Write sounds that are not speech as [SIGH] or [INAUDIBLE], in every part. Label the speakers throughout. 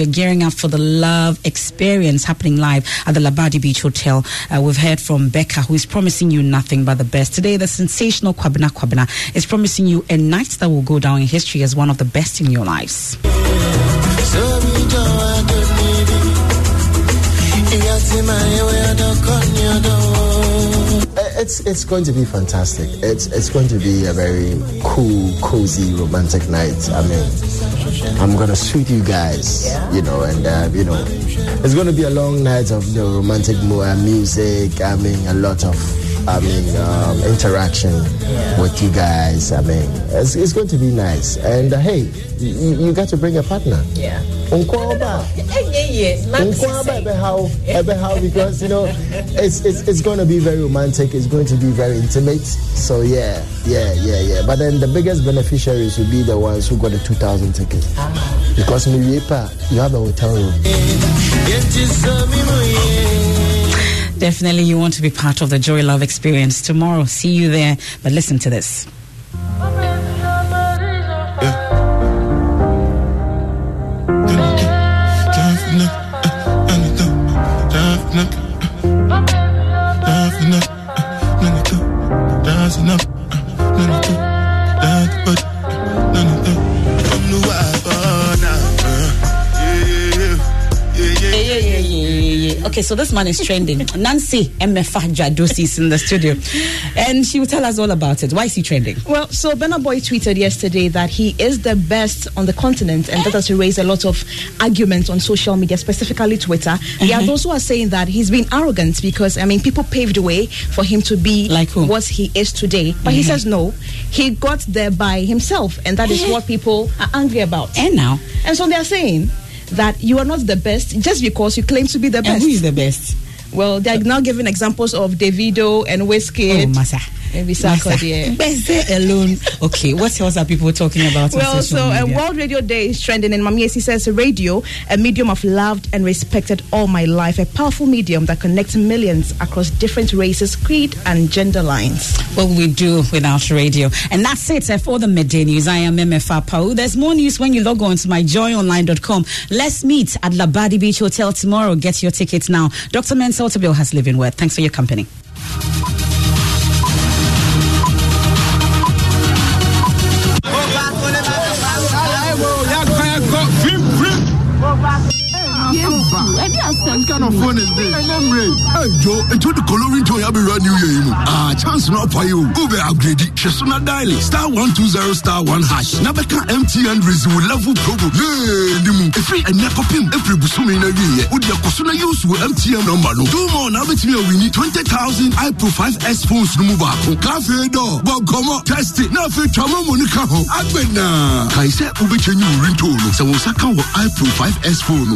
Speaker 1: we are gearing up for the love experience happening live at the Labadi Beach Hotel. Uh, we've heard from Becca, who is promising you nothing but the best. Today, the sensational Kwabena Kwabena is promising you a night that will go down in history as one of the best in your lives.
Speaker 2: It's it's going to be fantastic. It's it's going to be a very cool, cozy, romantic night. I mean, I'm gonna suit you guys, you know, and uh, you know, it's to be a long night of you know, romantic uh, music. I mean, a lot of I mean, um, interaction yeah. with you guys. I mean, it's, it's going to be nice. And uh, hey, you, you, got to bring a partner.
Speaker 3: Yeah.
Speaker 2: Unkwaba. [LAUGHS] Unkwaba how how because you know it's it's it's going to be very romantic. It's going to be very intimate. So yeah, yeah, yeah, yeah. But then the biggest beneficiaries will be the ones who got the two thousand ticket ah. because you have a hotel room.
Speaker 1: Definitely, you want to be part of the Joy Love experience tomorrow. See you there. But listen to this. So this man is trending. [LAUGHS] Nancy Jadosi is in the studio. And she will tell us all about it. Why is he trending?
Speaker 4: Well, so Burna Boy tweeted yesterday that he is the best on the continent, and that has raised a lot of arguments on social media, specifically Twitter. Uh-huh. There are those who are saying that he's been arrogant because, I mean, people paved the way for him to be
Speaker 1: like who?
Speaker 4: what he is today. But uh-huh. he says no, he got there by himself, and that is uh-huh. what people are angry about.
Speaker 1: And now?
Speaker 4: And so they're saying that you are not the best just because you claim to be the best.
Speaker 1: And who is the best?
Speaker 4: Well, they're now giving examples of Davido and Wizkid.
Speaker 1: Oh, Masa.
Speaker 4: Maybe Sarkodie.
Speaker 1: Bese alone. Okay, what else are people talking about?
Speaker 4: Well, so uh, a World Radio Day is trending, and Mamiesi says radio, a medium I've loved and respected all my life, a powerful medium that connects millions across different races, creed, and gender lines.
Speaker 1: What we do without radio? And that's it uh, for the midday news. I am MFA Pau. There's more news when you log on to myjoyonline.com. Let's meet at Labadi Beach Hotel tomorrow. Get your tickets now. Dr. Mensa Otabil has living word. Thanks for your company.
Speaker 5: What kind of phone is this? Hey, Joe, it's the coloring toy I'll be running you. Ah, chance not for you. Go be upgrade it. Shesuna dial star 120 star 1 hash. Nabeka MTN Rizzo level promo. Hey, Nimu. If you a nekopim, every busumi in a year, would the Kosuna use with MTN number? No, two more now, bet me we need 20,000 iPro 5S phones to move up. Cafe door, but come on, test it. Now, if you come on, Monica, I've been now. Kaisa, Ubichin, you rinto. So, Saka, iPro 5S phone.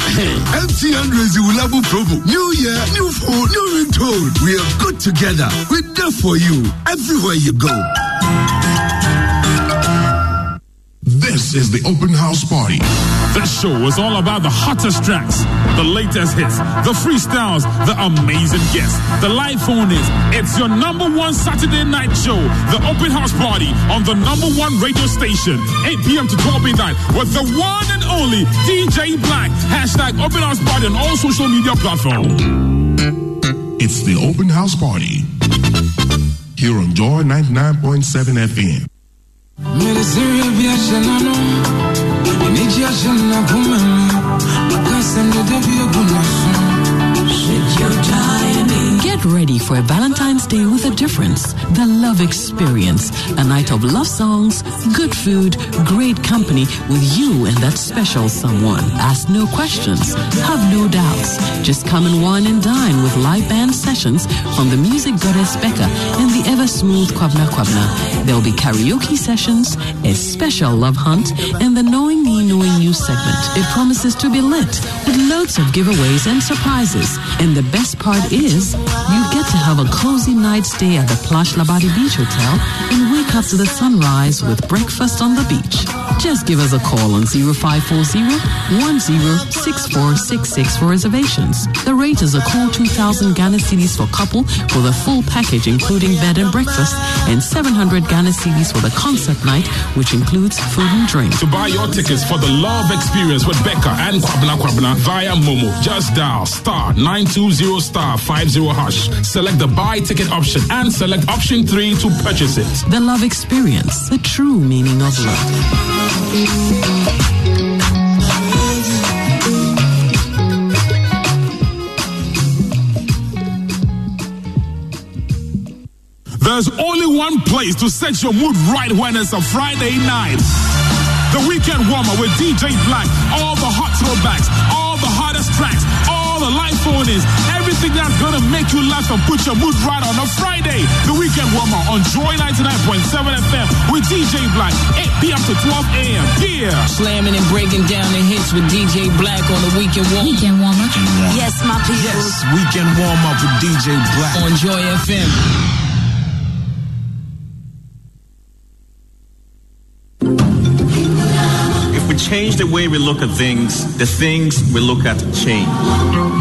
Speaker 5: MTN Rizzo level promo. New year, new food, new ringtone. We are good together. We're there for you everywhere you go.
Speaker 6: This is the open house party. This show is all about the hottest tracks, the latest hits, the freestyles, the amazing guests, the live phone is. It's your number one Saturday night show, the open house party on the number one radio station, 8 p.m. to 12 midnight with the one and only DJ Black. Hashtag open house party on all social media platforms.
Speaker 7: It's the open house party here on Joy 99.7 FM. Ministerial Biachanano, Nidia Shana Pumani,
Speaker 8: Get ready for a Valentine's Day with a difference. The Love Experience. A night of love songs, good food, great company with you and that special someone. Ask no questions. Have no doubts. Just come and wine and dine with live band sessions from the music goddess Becca and the ever smooth Kwabena Kwabena. There'll be karaoke sessions, a special love hunt, and the Knowing Me, Knowing You segment. It promises to be lit with loads of giveaways and surprises. And the best part is, you get to have a cozy night stay at the plush Labadi Beach Hotel and wake up to the sunrise with breakfast on the beach. Just give us a call on 0540 106466 for reservations. The rate is a cool 2,000 Ghana cedis for couple with a full package including bed and breakfast and 700 Ghana cedis for the concert night which includes food and drink.
Speaker 6: To buy your tickets for the love experience with Becca and Kwabena Kwabena via Momo, just dial star 920 star 50 hash. Select the buy ticket option and select option 3 to purchase it.
Speaker 8: The love experience, the true meaning of love.
Speaker 6: There's only one place to set your mood right when it's a Friday night. The weekend warmer with DJ Black, all the hot throwbacks, all the hottest tracks, all the life phone is, everything that's gonna make you laugh and put your mood right on a Friday. The weekend warmer on Joy 99.7 FM with DJ Black, 8 p.m. to 12 a.m. Yeah.
Speaker 3: Slamming and breaking down the hits with DJ Black on the weekend warmer.
Speaker 9: Weekend warmer. Yes, my people.
Speaker 10: Yes, weekend warm up with DJ Black
Speaker 3: on Joy FM.
Speaker 11: Change the way we look at things, the things we look at change.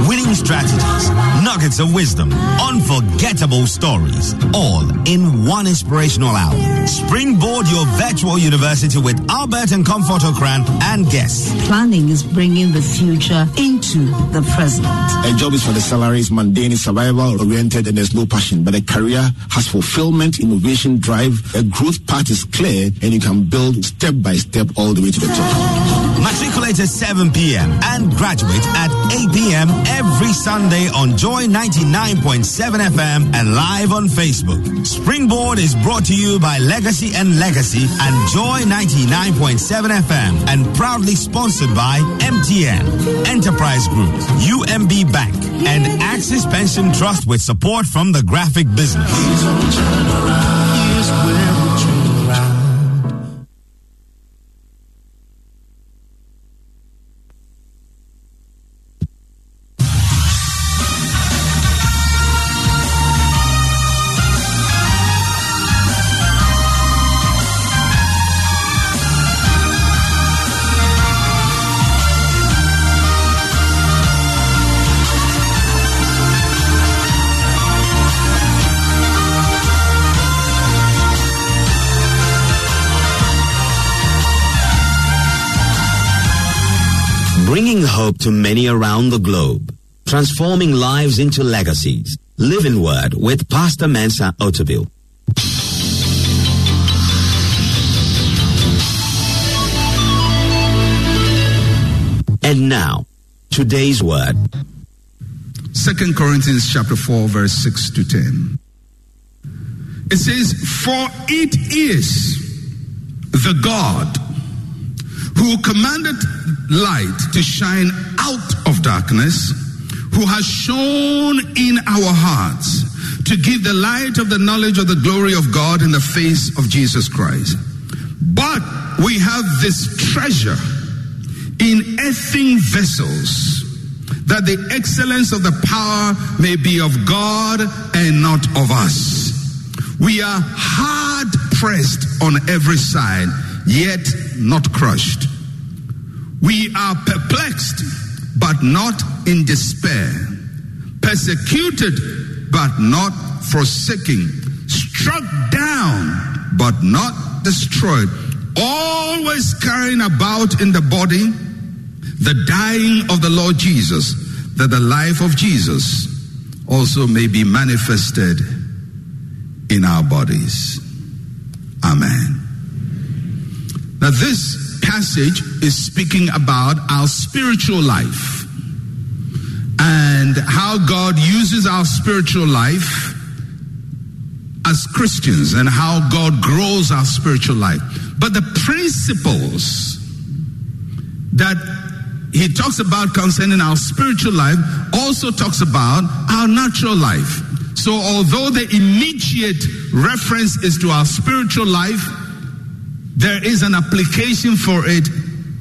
Speaker 12: Winning strategies, nuggets of wisdom, unforgettable stories, all in one inspirational hour. Springboard your virtual university with Albert and Comfort Ocran and guests.
Speaker 13: Planning is bringing the future into the present.
Speaker 14: A job is for the salary is mundane, survival oriented, and there's no passion. But a career has fulfillment, innovation, drive. A growth path is clear, and you can build step by step all the way to the top.
Speaker 12: Matriculate at 7 p.m. and graduate at 8 p.m. every Sunday on Joy 99.7 FM and live on Facebook. Springboard is brought to you by Legacy and Legacy and Joy 99.7 FM and proudly sponsored by MTN, Enterprise Group, UMB Bank, and Axis Pension Trust with support from the graphic business.
Speaker 15: Hope to many around the globe, transforming lives into legacies. Living Word with Pastor Mensa Otabil. And now, today's word.
Speaker 16: Second Corinthians chapter 4, verse 6 to 10. It says, For it is the God who commanded light to shine out of darkness, who has shone in our hearts to give the light of the knowledge of the glory of God in the face of Jesus Christ. But we have this treasure in earthen vessels, that the excellence of the power may be of God and not of us. We are hard pressed on every side, yet not crushed. We are perplexed, but not in despair, persecuted, but not forsaken, struck down, but not destroyed, always carrying about in the body the dying of the Lord Jesus, that the life of Jesus also may be manifested in our bodies. Amen. Now, this passage is speaking about our spiritual life and how God uses our spiritual life as Christians and how God grows our spiritual life. But the principles that he talks about concerning our spiritual life also talks about our natural life. So, although the immediate reference is to our spiritual life, there is an application for it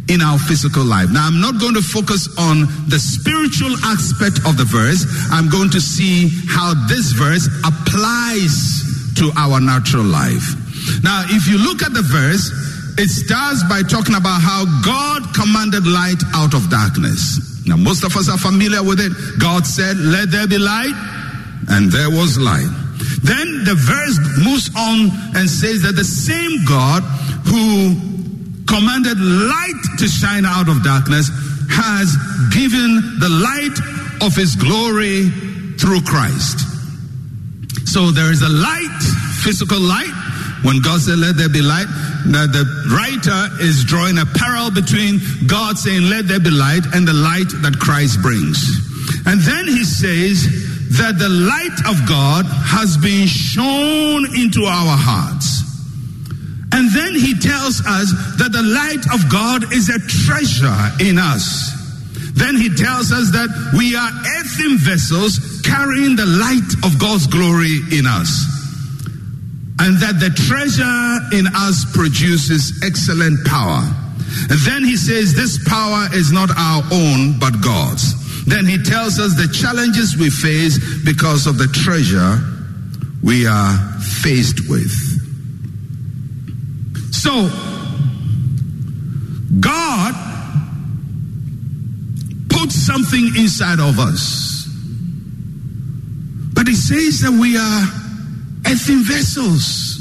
Speaker 16: in our physical life. Now, I'm not going to focus on the spiritual aspect of the verse. I'm going to see how this verse applies to our natural life. Now, if you look at the verse, it starts by talking about how God commanded light out of darkness. Now, most of us are familiar with it. God said, Let there be light, and there was light. Then the verse moves on and says that the same God who commanded light to shine out of darkness has given the light of his glory through Christ. So there is a light, physical light. When God said, Let there be light, now the writer is drawing a parallel between God saying, Let there be light, and the light that Christ brings. And then he says that the light of God has been shown into our hearts. And then he tells us that the light of God is a treasure in us. Then he tells us that we are earthen vessels carrying the light of God's glory in us. And that the treasure in us produces excellent power. And then he says this power is not our own, but God's. Then he tells us the challenges we face because of the treasure we are faced with. So, God puts something inside of us. But he says that we are earthen vessels.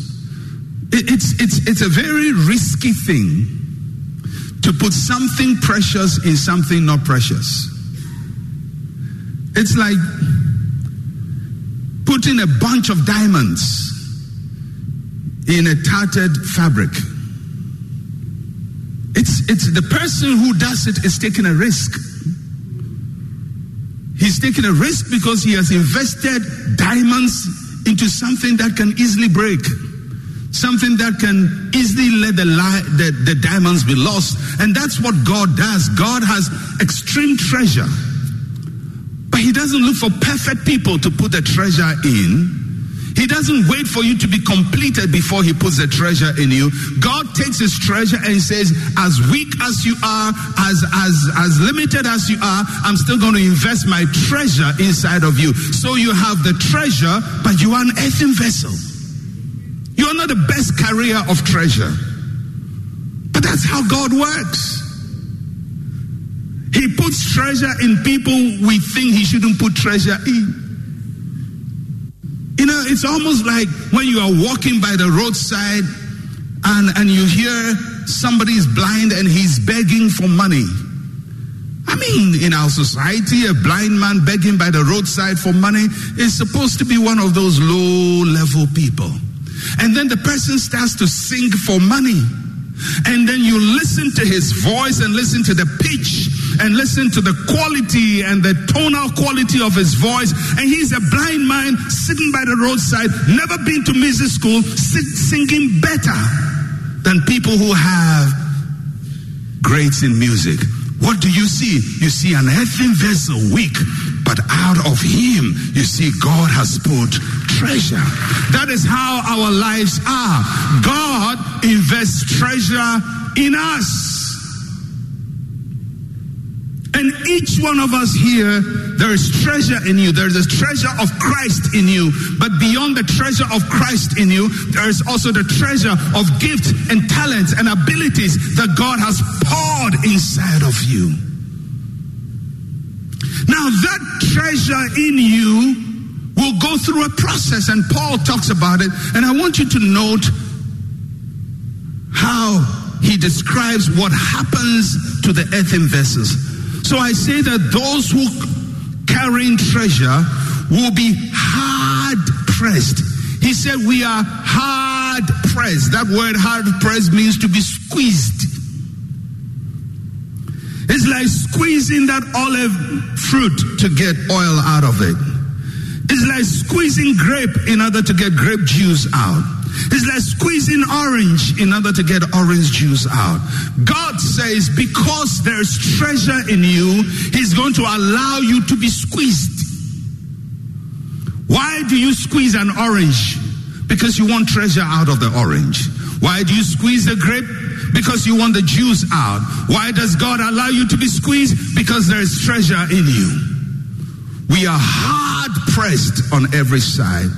Speaker 16: It's, it's, it's a very risky thing to put something precious in something not precious. It's like putting a bunch of diamonds in a tattered fabric. It's, it's the person who does it is taking a risk. He's taking a risk because he has invested diamonds into something that can easily break, something that can easily let the, li- the, the diamonds be lost. And that's what God does. God has extreme treasure. But he doesn't look for perfect people to put the treasure in. He doesn't wait for you to be completed before he puts the treasure in you. God takes his treasure and says, as weak as you are, as, as, as limited as you are, I'm still going to invest my treasure inside of you. So you have the treasure, but you are an earthen vessel. You are not the best carrier of treasure. But that's how God works. He puts treasure in people we think he shouldn't put treasure in. You know, it's almost like when you are walking by the roadside and, and you hear somebody is blind and he's begging for money. I mean, in our society, a blind man begging by the roadside for money is supposed to be one of those low level people. And then the person starts to sing for money. And then you listen to his voice and listen to the pitch and listen to the quality and the tonal quality of his voice. And he's a blind man sitting by the roadside, never been to music school, singing better than people who have grades in music. What do you see? You see an earthen vessel, weak, but out of him, you see God has put treasure. That is how our lives are. God invests treasure in us. And each one of us here, there is treasure in you. There is a treasure of Christ in you. But beyond the treasure of Christ in you, there is also the treasure of gifts and talents and abilities that God has poured inside of you. Now, that treasure in you will go through a process, and Paul talks about it. And I want you to note how he describes what happens to the earthen vessels. So I say that those who carrying treasure will be hard pressed. He said, We are hard pressed. That word hard pressed means to be squeezed. It's like squeezing that olive fruit to get oil out of it. It's like squeezing grape in order to get grape juice out. It's like squeezing orange in order to get orange juice out. God says, because there's treasure in you, He's going to allow you to be squeezed. Why do you squeeze an orange? Because you want treasure out of the orange. Why do you squeeze the grape? Because you want the juice out. Why does God allow you to be squeezed? Because there is treasure in you. We are hard pressed on every side,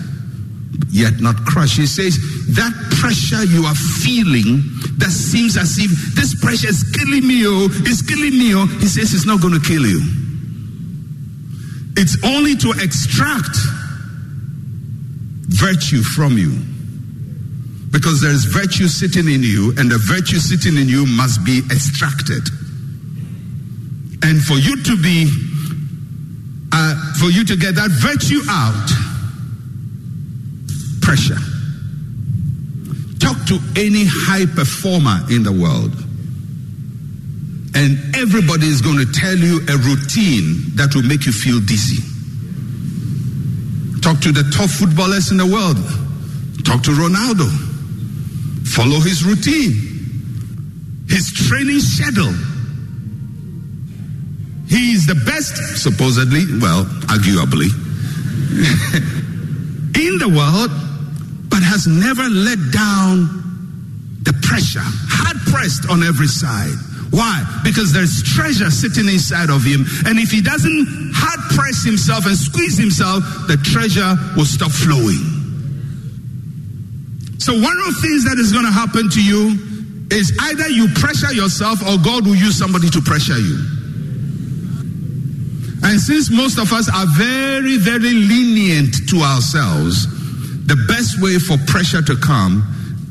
Speaker 16: yet not crushed. He says, that pressure you are feeling that seems as if this pressure is killing me, oh, it's killing me, oh. He says it's not going to kill you. It's only to extract virtue from you. Because there is virtue sitting in you, and the virtue sitting in you must be extracted. And for you to be, uh, for you to get that virtue out, pressure. Talk to any high performer in the world, and everybody is going to tell you a routine that will make you feel dizzy. Talk to the top footballers in the world. Talk to Ronaldo. Follow his routine, his training schedule. He is the best, supposedly, well, arguably, [LAUGHS] in the world, but has never let down the pressure, hard pressed on every side. Why? Because there's treasure sitting inside of him. And if he doesn't hard press himself and squeeze himself, the treasure will stop flowing. So, one of the things that is going to happen to you is either you pressure yourself or God will use somebody to pressure you. And since most of us are very, very lenient to ourselves, the best way for pressure to come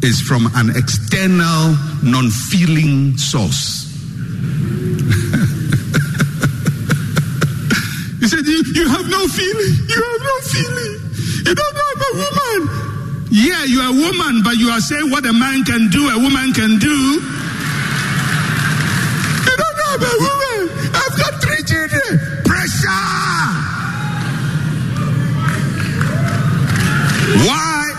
Speaker 16: is from an external, non feeling source. [LAUGHS] he said, you, you have no feeling. You have no feeling. You don't know I'm a woman. Yeah, you're a woman, but you are saying what a man can do, a woman can do. You don't know I'm a woman. I've got three children. Pressure. Why?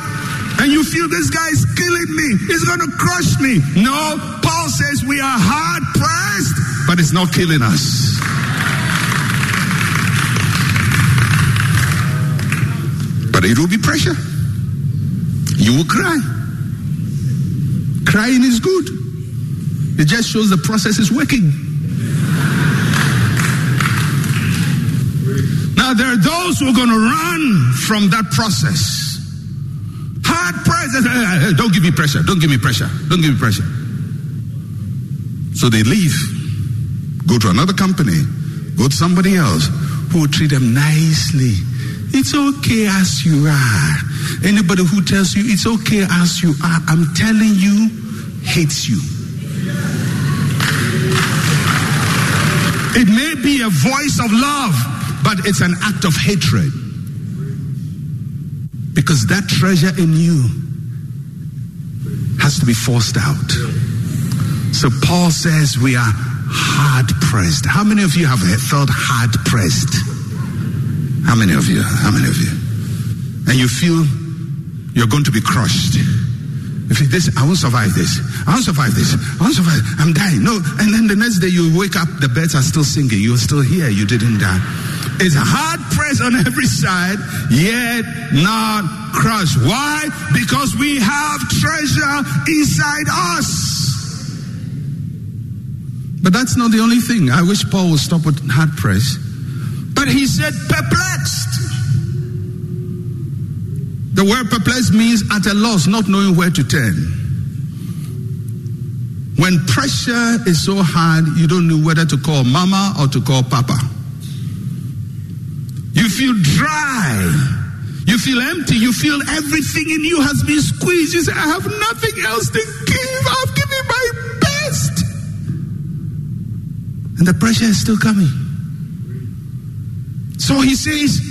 Speaker 16: And you feel this guy is killing me. He's going to crush me. No, Paul says we are hard pressed, but it's not killing us. But it will be pressure. You will cry. Crying is good. It just shows the process is working. Now, there are those who are going to run from that process. Don't give me pressure. Don't give me pressure. Don't give me pressure. So they leave, go to another company, go to somebody else who will treat them nicely. It's okay as you are. Anybody who tells you it's okay as you are, I'm telling you, hates you. It may be a voice of love, but it's an act of hatred. Because that treasure in you has to be forced out. So Paul says we are hard pressed. How many of you have felt hard pressed? How many of you? How many of you? And you feel you're going to be crushed. If this, I won't survive this. I won't survive this. I won't survive. I'm dying. No. And then the next day you wake up, the birds are still singing. You're still here. You didn't die. It's a hard pressed on every side, yet not crushed. Why? Because we have treasure inside us. But that's not the only thing. I wish Paul would stop with hard press. But he said perplexed. The word perplexed means at a loss, not knowing where to turn. When pressure is so hard, you don't know whether to call mama or to call papa. You feel dry. You feel empty. You feel everything in you has been squeezed. You say, I have nothing else to give. I've given my best. And the pressure is still coming. So he says,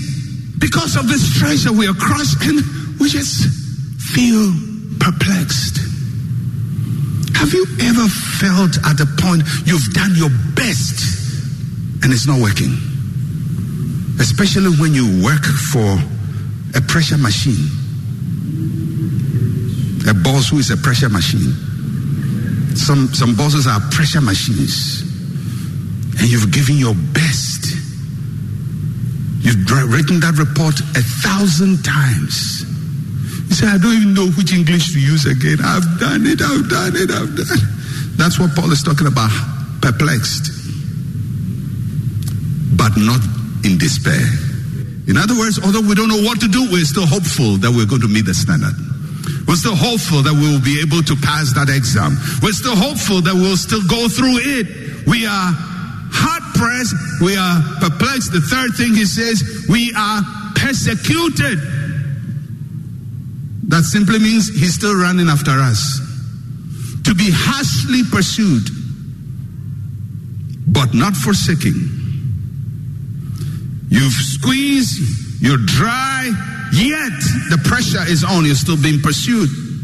Speaker 16: because of this treasure, we are crushed and we just feel perplexed. Have you ever felt at a point you've done your best and it's not working? Especially when you work for a pressure machine. A boss who is a pressure machine. Some, some bosses are pressure machines. And you've given your best. You've written that report a thousand times. You say, I don't even know which English to use again. I've done it, I've done it, I've done it. That's what Paul is talking about. Perplexed, but not in despair. In other words, although we don't know what to do, we're still hopeful that we're going to meet the standard. We're still hopeful that we will be able to pass that exam. We're still hopeful that we'll still go through it. We are hard pressed. We are perplexed. The third thing he says, we are persecuted. That simply means he's still running after us. To be harshly pursued, but not forsaking. You've squeezed, you're dry, yet the pressure is on, you're still being pursued.